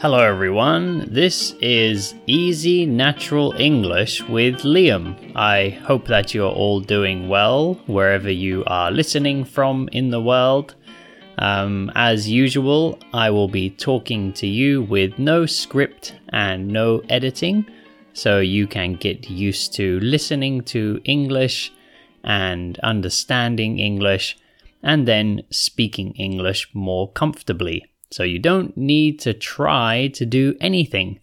Hello, everyone. This is Easy Natural English with Liam. I hope that you're all doing well wherever you are listening from in the world. Um, as usual, I will be talking to you with no script and no editing, so you can get used to listening to English and understanding English and then speaking English more comfortably. So you don't need to try to do anything.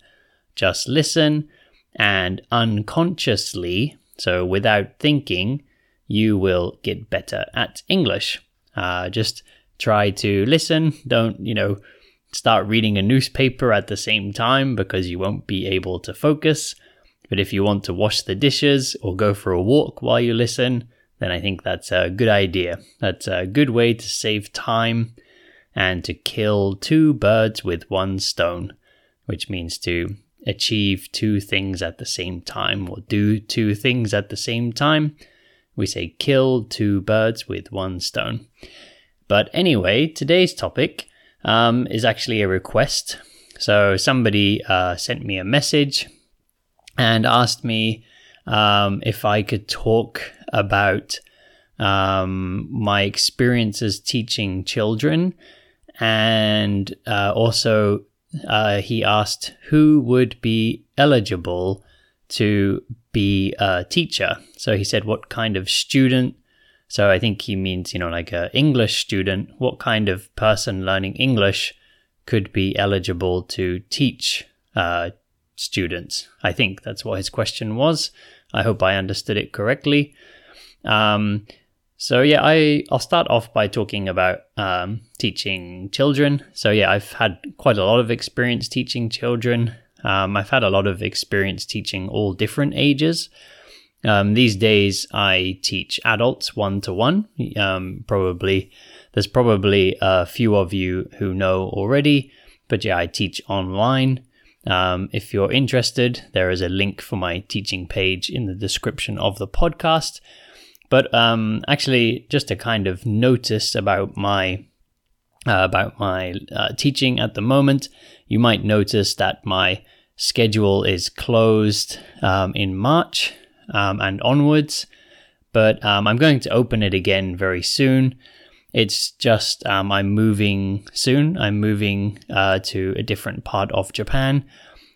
Just listen and unconsciously, so without thinking, you will get better at English. Uh, just try to listen. Don't, you know, start reading a newspaper at the same time because you won't be able to focus. But if you want to wash the dishes or go for a walk while you listen, then I think that's a good idea. That's a good way to save time and to kill two birds with one stone, which means to achieve two things at the same time or do two things at the same time. We say kill two birds with one stone. But anyway, today's topic um, is actually a request. So somebody uh, sent me a message and asked me um, if I could talk about um, my experiences teaching children and uh, also uh, he asked who would be eligible to be a teacher. So he said, what kind of student? So I think he means, you know, like an English student. What kind of person learning English could be eligible to teach uh, students? I think that's what his question was. I hope I understood it correctly. Um, so yeah, I I'll start off by talking about um, teaching children. So yeah, I've had quite a lot of experience teaching children. Um, I've had a lot of experience teaching all different ages. Um, these days, I teach adults one to one. Probably there's probably a few of you who know already, but yeah, I teach online. Um, if you're interested, there is a link for my teaching page in the description of the podcast. But um, actually, just a kind of notice about my uh, about my uh, teaching at the moment. You might notice that my schedule is closed um, in March um, and onwards, but um, I'm going to open it again very soon. It's just um, I'm moving soon. I'm moving uh, to a different part of Japan.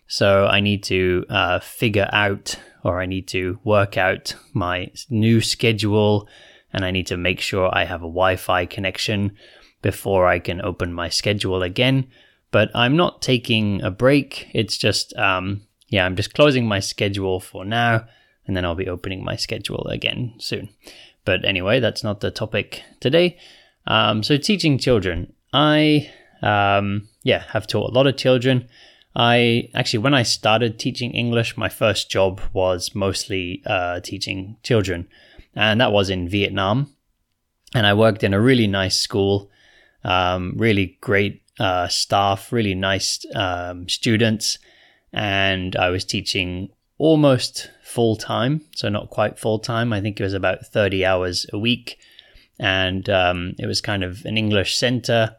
So I need to uh, figure out or I need to work out my new schedule and I need to make sure I have a Wi Fi connection before I can open my schedule again. But I'm not taking a break. It's just, um, yeah, I'm just closing my schedule for now and then I'll be opening my schedule again soon. But anyway, that's not the topic today. Um, so, teaching children. I, um, yeah, have taught a lot of children. I actually, when I started teaching English, my first job was mostly uh, teaching children, and that was in Vietnam. And I worked in a really nice school, um, really great uh, staff, really nice um, students, and I was teaching almost full time, so not quite full time. I think it was about 30 hours a week. And um, it was kind of an English center.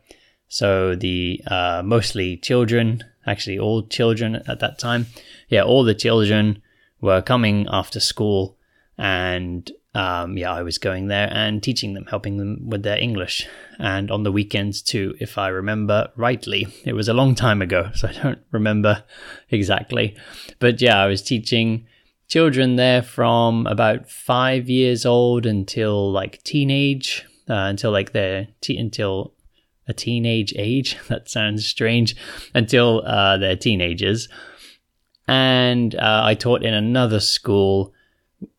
So the uh, mostly children, actually all children at that time. Yeah, all the children were coming after school, and um, yeah, I was going there and teaching them, helping them with their English, and on the weekends too, if I remember rightly. It was a long time ago, so I don't remember exactly, but yeah, I was teaching children there from about five years old until like teenage, uh, until like their te- until a teenage age. that sounds strange until uh, they're teenagers. And uh, I taught in another school,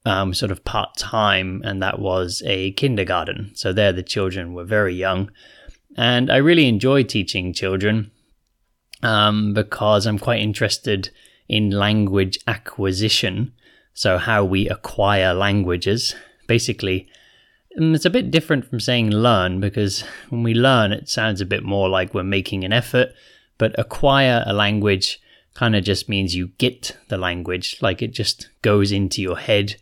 um, sort of part time, and that was a kindergarten. So there, the children were very young. And I really enjoy teaching children um, because I'm quite interested in language acquisition. So, how we acquire languages. Basically, it's a bit different from saying learn because when we learn, it sounds a bit more like we're making an effort. But acquire a language kind of just means you get the language, like it just goes into your head,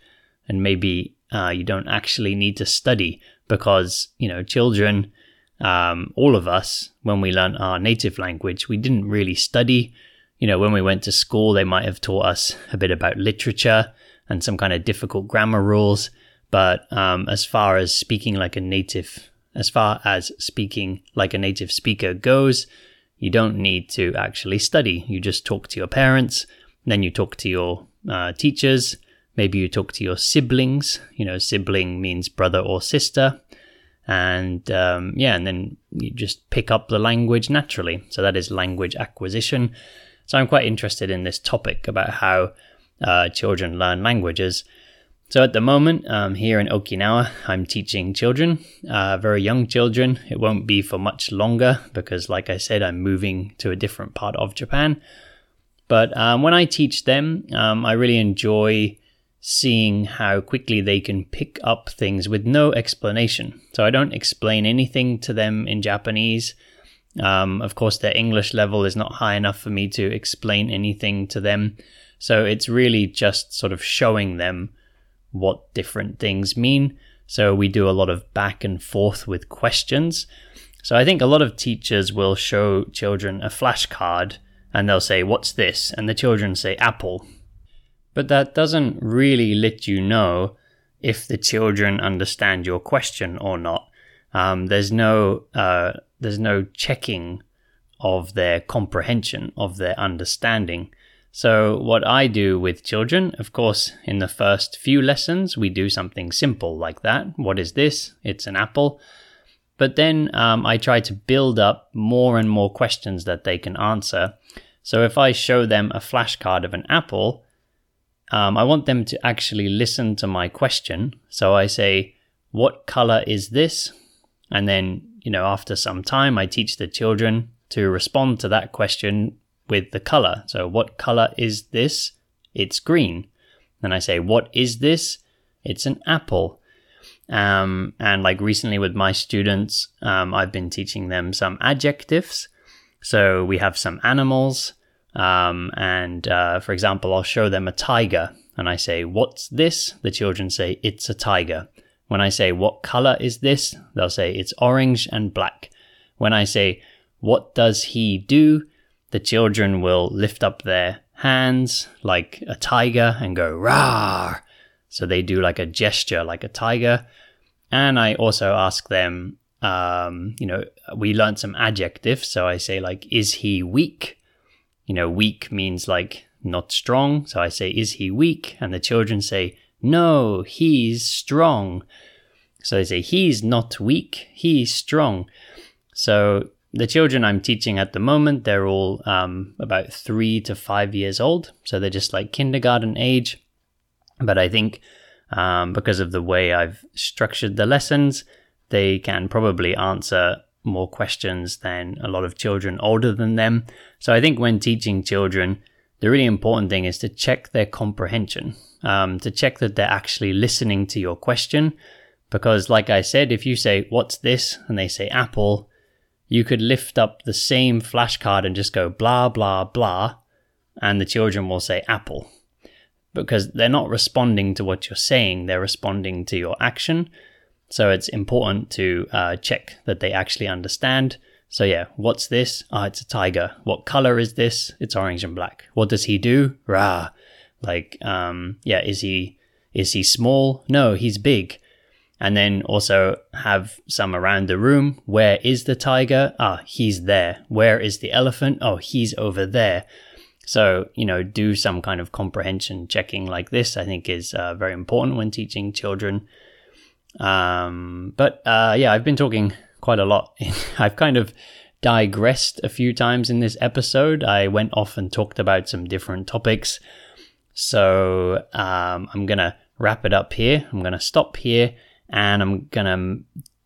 and maybe uh, you don't actually need to study because you know children um, all of us, when we learn our native language, we didn't really study. You know, when we went to school, they might have taught us a bit about literature and some kind of difficult grammar rules. But um, as far as speaking like a native, as far as speaking like a native speaker goes, you don't need to actually study. You just talk to your parents, then you talk to your uh, teachers, maybe you talk to your siblings. You know, sibling means brother or sister. And um, yeah, and then you just pick up the language naturally. So that is language acquisition. So I'm quite interested in this topic about how uh, children learn languages. So at the moment, um, here in Okinawa, I'm teaching children, uh, very young children. It won't be for much longer because, like I said, I'm moving to a different part of Japan. But um, when I teach them, um, I really enjoy seeing how quickly they can pick up things with no explanation. So I don't explain anything to them in Japanese. Um, of course, their English level is not high enough for me to explain anything to them. So it's really just sort of showing them what different things mean. So we do a lot of back and forth with questions. So I think a lot of teachers will show children a flashcard and they'll say, What's this? And the children say, Apple. But that doesn't really let you know if the children understand your question or not. Um, there's no uh, there's no checking of their comprehension of their understanding. So, what I do with children, of course, in the first few lessons, we do something simple like that. What is this? It's an apple. But then um, I try to build up more and more questions that they can answer. So, if I show them a flashcard of an apple, um, I want them to actually listen to my question. So, I say, What color is this? And then, you know, after some time, I teach the children to respond to that question with the color. So, what color is this? It's green. Then I say, what is this? It's an apple. Um, and like recently with my students, um, I've been teaching them some adjectives. So we have some animals. Um, and uh, for example, I'll show them a tiger and I say, What's this? The children say, It's a tiger. When I say, What color is this? They'll say, It's orange and black. When I say, What does he do? The children will lift up their hands like a tiger and go rawr. So they do like a gesture like a tiger. And I also ask them, um, you know, we learned some adjectives. So I say, like, is he weak? You know, weak means like not strong. So I say, is he weak? And the children say, no, he's strong. So they say, he's not weak, he's strong. So the children I'm teaching at the moment, they're all um, about three to five years old. So they're just like kindergarten age. But I think um, because of the way I've structured the lessons, they can probably answer more questions than a lot of children older than them. So I think when teaching children, the really important thing is to check their comprehension, um, to check that they're actually listening to your question. Because, like I said, if you say, What's this? and they say apple, you could lift up the same flashcard and just go blah, blah, blah, and the children will say apple. Because they're not responding to what you're saying, they're responding to your action. So it's important to uh, check that they actually understand. So, yeah, what's this? Ah, oh, it's a tiger. What color is this? It's orange and black. What does he do? Rah. Like, um, yeah, is he is he small? No, he's big and then also have some around the room. Where is the tiger? Ah, he's there. Where is the elephant? Oh, he's over there. So, you know, do some kind of comprehension checking like this, I think is uh, very important when teaching children. Um, but uh, yeah, I've been talking quite a lot. I've kind of digressed a few times in this episode. I went off and talked about some different topics. So um, I'm going to wrap it up here. I'm going to stop here and I'm gonna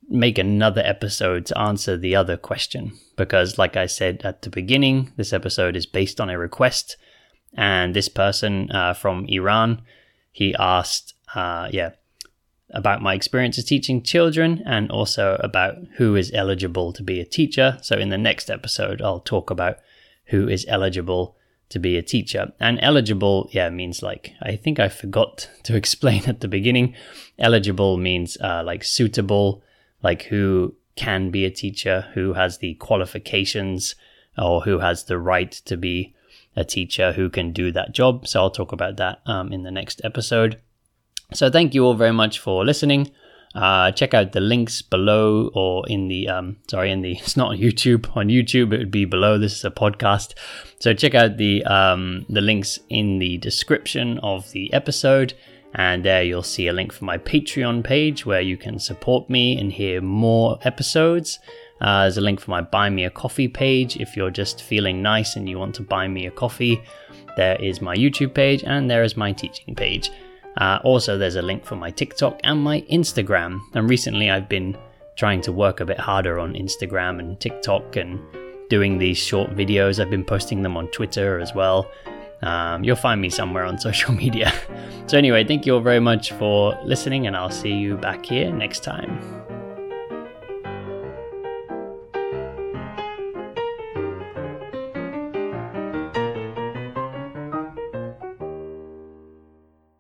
make another episode to answer the other question because, like I said at the beginning, this episode is based on a request, and this person uh, from Iran he asked, uh, yeah, about my experiences teaching children and also about who is eligible to be a teacher. So, in the next episode, I'll talk about who is eligible to be a teacher. And eligible, yeah, means like, I think I forgot to explain at the beginning. Eligible means uh, like suitable, like who can be a teacher, who has the qualifications or who has the right to be a teacher who can do that job. So I'll talk about that um, in the next episode. So thank you all very much for listening. Uh, check out the links below or in the um, sorry in the it's not on YouTube on YouTube it would be below this is a podcast. So check out the um, the links in the description of the episode and there you'll see a link for my Patreon page where you can support me and hear more episodes. Uh, there's a link for my buy me a coffee page. If you're just feeling nice and you want to buy me a coffee there is my YouTube page and there is my teaching page uh, also, there's a link for my TikTok and my Instagram. And recently, I've been trying to work a bit harder on Instagram and TikTok and doing these short videos. I've been posting them on Twitter as well. Um, you'll find me somewhere on social media. so, anyway, thank you all very much for listening, and I'll see you back here next time.